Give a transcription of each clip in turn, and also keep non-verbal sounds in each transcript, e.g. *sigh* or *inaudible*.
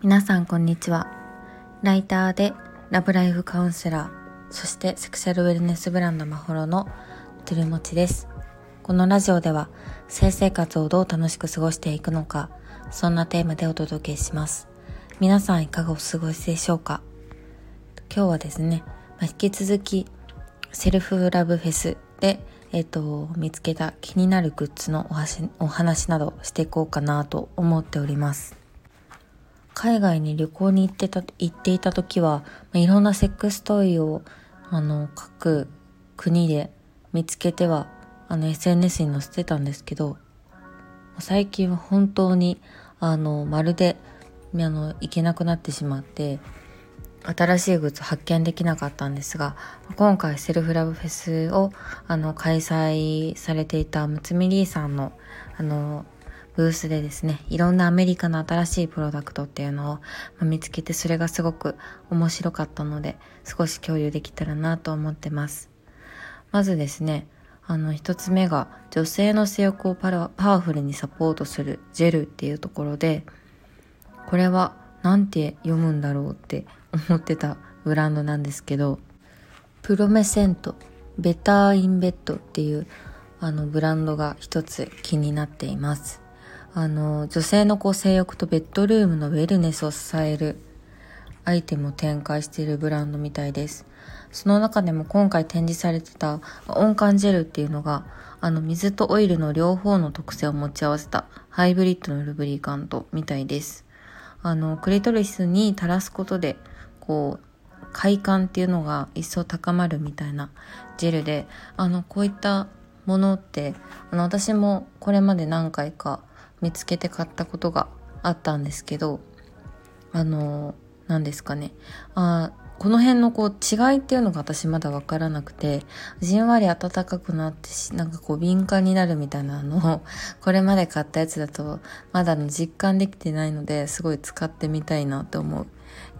皆さんこんにちは。ライターでラブライフカウンセラーそしてセクシャルウェルネスブランドマホロのトゥルモチです。このラジオでは性生活をどう楽しく過ごしていくのかそんなテーマでお届けします。皆さんいかがお過ごしでしょうか？今日はですね、まあ、引き続きセルフラブフェスでえっ、と、見つけた気になるグッズのお話などしていこうかなと思っております。海外に旅行に行ってた、行っていた時は、まいろんなセックストイを、あの、各国で見つけては、あの、SNS に載せてたんですけど、最近は本当に、あの、まるで、あの、行けなくなってしまって、新しいグッズ発見できなかったんですが、今回セルフラブフェスをあの開催されていたムツミリーさんのあのブースでですね、いろんなアメリカの新しいプロダクトっていうのを見つけてそれがすごく面白かったので少し共有できたらなと思ってます。まずですね、あの一つ目が女性の性欲をパワフルにサポートするジェルっていうところで、これは何て読むんだろうって思ってたブランドなんですけどプロメセントベターインベッドっていうあのブランドが一つ気になっています。あの女性のこう性欲とベッドルームのウェルネスを支えるアイテムを展開しているブランドみたいです。その中でも今回展示されてた温感ジェルっていうのがあの水とオイルの両方の特性を持ち合わせたハイブリッドのルブリカントみたいです。あのクリトリスに垂らすことでこう快感っていうのが一層高まるみたいなジェルであのこういったものってあの私もこれまで何回か見つけて買ったことがあったんですけどあの何ですかね。あこの辺のこう違いっていうのが私まだ分からなくてじんわり暖かくなってしなんかこう敏感になるみたいなのを *laughs* これまで買ったやつだとまだの実感できてないのですごい使ってみたいなと思う。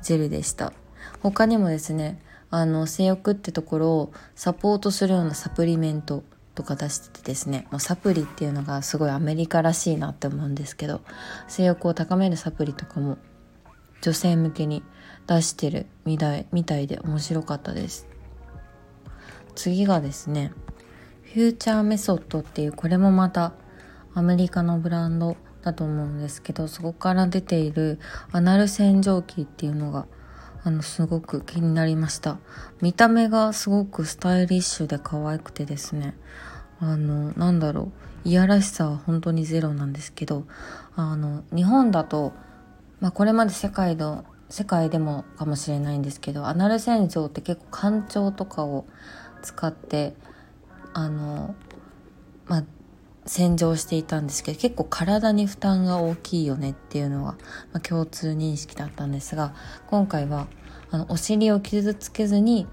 ジェルでした。他にもですねあの性欲ってところをサポートするようなサプリメントとか出しててですねサプリっていうのがすごいアメリカらしいなって思うんですけど性欲を高めるサプリとかも女性向けに出してるみたいみたいで面白かったです。次がですねフューチャーメソッドっていうこれもまたアメリカのブランドだと思うんですけどそこから出ているアナル洗浄機っていうのがあのすごく気になりました。見た目がすごくスタイリッシュで可愛くてですね。あのなんだろう。いやらしさは本当にゼロなんですけどあの日本だと、まあ、これまで世界の世界でもかもしれないんですけどアナル洗浄って結構干潮とかを使ってあのまあ洗浄していたんですけど結構体に負担が大きいよねっていうのが、まあ、共通認識だったんですが今回はあのお尻を傷つけずに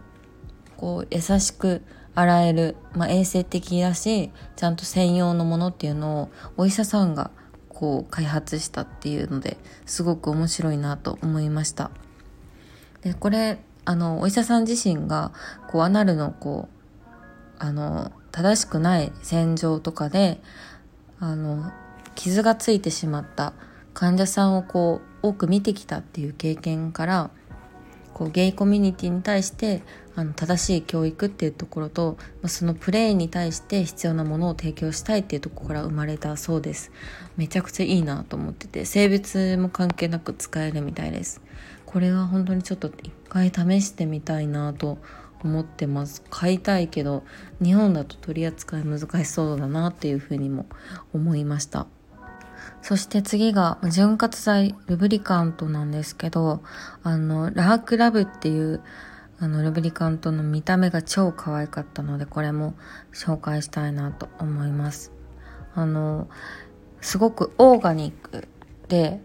こう優しく洗える、まあ、衛生的だしちゃんと専用のものっていうのをお医者さんがこう開発したっていうのですごく面白いなと思いました。でこれあのお医者さん自身がこうアナルのこうあの正しくない洗浄とかであの傷がついてしまった患者さんをこう多く見てきたっていう経験からこうゲイコミュニティに対してあの正しい教育っていうところとそのプレイに対して必要なものを提供したいっていうところから生まれたそうです。めちゃくちゃいいなと思ってて性別も関係なく使えるみたいです。これは本当にちょっと一回試してみたいなと思ってます。買いたいけど日本だと取り扱い難しそうだなっていうふうにも思いました。そして次が潤滑剤ルブリカントなんですけどあのラークラブっていうあのルブリカントの見た目が超可愛かったのでこれも紹介したいなと思います。あのすごくオーガニックで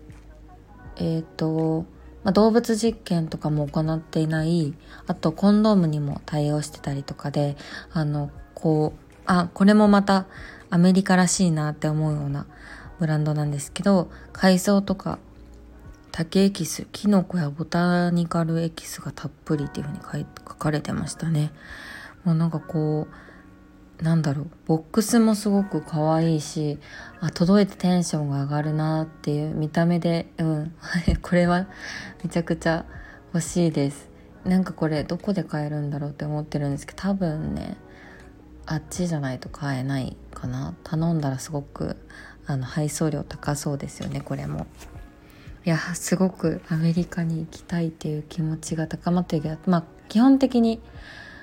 えっ、ー、とまあ、動物実験とかも行っていないあとコンドームにも対応してたりとかであのこうあこれもまたアメリカらしいなって思うようなブランドなんですけど海藻とか竹エキスキノコやボタニカルエキスがたっぷりっていう風に書かれてましたね。もうなんかこうなんだろうボックスもすごく可愛いしあ届いてテンションが上がるなっていう見た目でうん。*laughs* これはめちゃくちゃ欲しいです。なんかこれどこで買えるんだろうって思ってるんですけど多分ねあっちじゃないと買えないかな。頼んだらすごくあの配送料高そうですよねこれも。いやすごくアメリカに行きたいっていう気持ちが高まってるけどまあ基本的に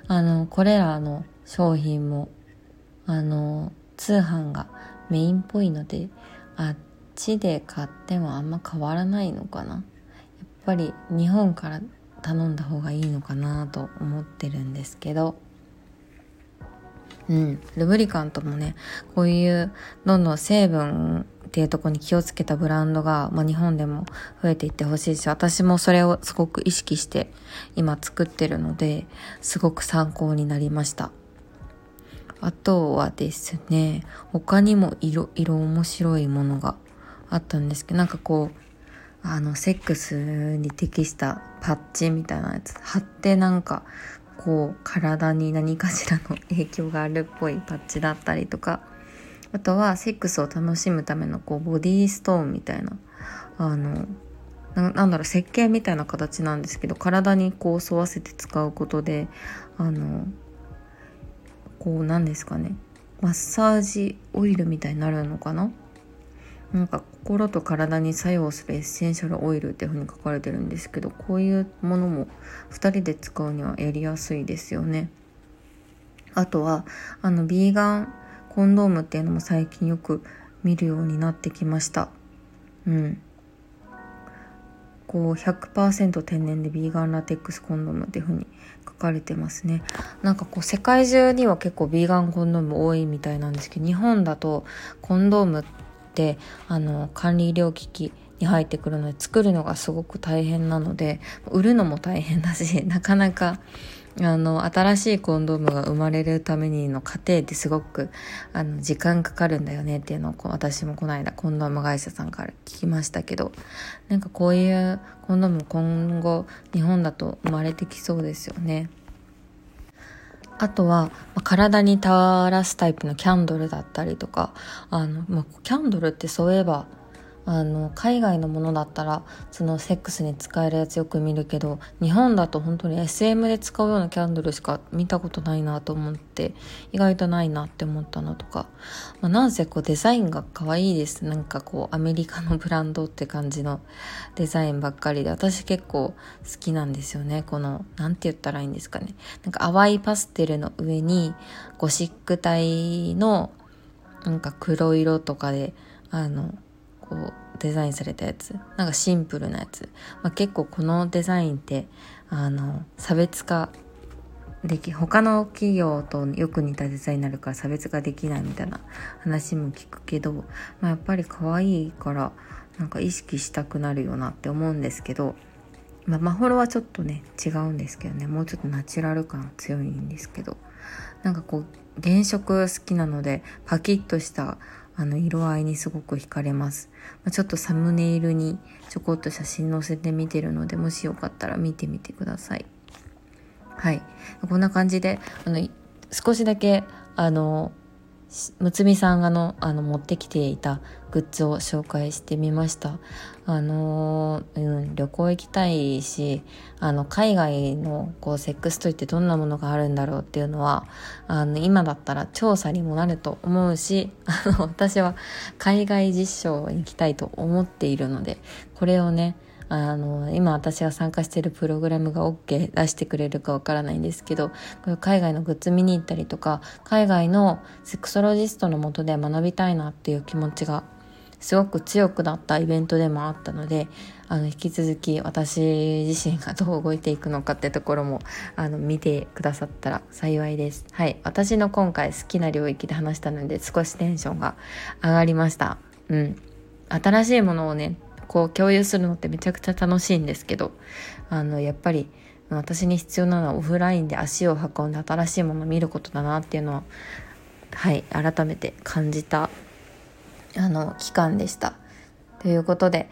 あのこれらの商品もあの通販がメインっぽいのであっちで買ってもあんま変わらないのかな。やっぱり日本から頼んだ方がいいのかなと思ってるんですけど。うん、ルブリカントもねこういうどんどん成分っていうとこに気をつけたブランドが、まあ、日本でも増えていってほしいし私もそれをすごく意識して今作ってるのですごく参考になりました。あとはですね他にも色色面白いものがあったんですけどなんかこうあのセックスに適したパッチみたいなやつ貼ってなんかこう体に何かしらの *laughs* 影響があるっぽいパッチだったりとかあとはセックスを楽しむためのこうボディーストーンみたいなあのなんだろう石鹸みたいな形なんですけど体にこう沿わせて使うことであのこうなんですかねマッサージオイルみたいになるのかななんか心と体に作用するエッセンシャルオイルっていう風に書かれてるんですけどこういうものも2人で使うにはやりやすいですよね。あとはあのビーガンコンドームっていうのも最近よく見るようになってきました。うん。こう100%天然でビーガンラテックスコンドームっていう風に書かれてますね。なんかこう世界中には結構ビーガンコンドーム多いみたいなんですけど日本だとコンドームってあの管理医療機器に入ってくるので作るのがすごく大変なので売るのも大変だしなかなかあの新しいコンドームが生まれるためにの過程ってすごくあの時間かかるんだよねっていうのを私もこの間コンドーム会社さんから聞きましたけどなんかこういうコンドーム今後日本だと生まれてきそうですよね。あとは、ま体に垂らすタイプのキャンドルだったりとか、あの、まあ、キャンドルってそういえば、あの海外のものだったらそのセックスに使えるやつよく見るけど日本だと本当に SM で使うようなキャンドルしか見たことないなと思って意外とないなって思ったのとか、まあ、なんせこうデザインが可愛いです。なんかこうアメリカのブランドって感じのデザインばっかりで私結構好きなんですよね。この何て言ったらいいんですかね。なんか淡いパステルの上にゴシック体のなんか黒色とかであのこうデザインされたやつ。なんかシンプルなやつ、まあ、結構このデザインってあの差別化でき他の企業とよく似たデザインになるから差別化できないみたいな話も聞くけど、まあ、やっぱり可愛いからなんか意識したくなるよなって思うんですけど、まあ、マホロはちょっとね違うんですけどねもうちょっとナチュラル感強いんですけどなんかこう原色好きなのでパキッとしたあの色合いにすごく惹かれます。まあ、ちょっとサムネイルにちょこっと写真載せてみてるので、もしよかったら見てみてください。はい。こんな感じで、あの、少しだけ、あの、むつみさんがのあの持ってきていたグッズを紹介してみました。あのー、うん、旅行行きたいしあの海外のこうセックストイってどんなものがあるんだろうっていうのはあの今だったら調査にもなると思うしあの私は海外実証に行きたいと思っているのでこれをねあの今私が参加しているプログラムが OK 出してくれるかわからないんですけど海外のグッズ見に行ったりとか海外のセクソロジストのもとで学びたいなっていう気持ちがすごく強くなったイベントでもあったのであの引き続き私自身がどう動いていくのかってところもあの見てくださったら幸いです。はい。私の今回好きな領域で話したので少しテンションが上がりました。うん。新しいものをね、こう共有するのってめちゃくちゃ楽しいんですけどあのやっぱり私に必要なのはオフラインで足を運んで新しいものを見ることだなっていうのははい改めて感じたあの期間でした。ということで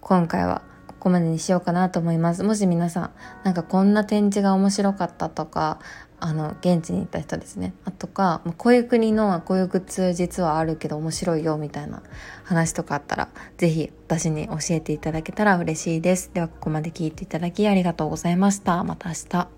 今回はこここまでにしようかなと思います。もし皆さん、なんかこんな展示が面白かったとか、あの、現地に行った人ですね。あとかま、こういう国のこういうグッズ実はあるけど面白いよみたいな話とかあったら、是非私に教えていただけたら嬉しいです。では、ここまで聞いていただきありがとうございました。また明日。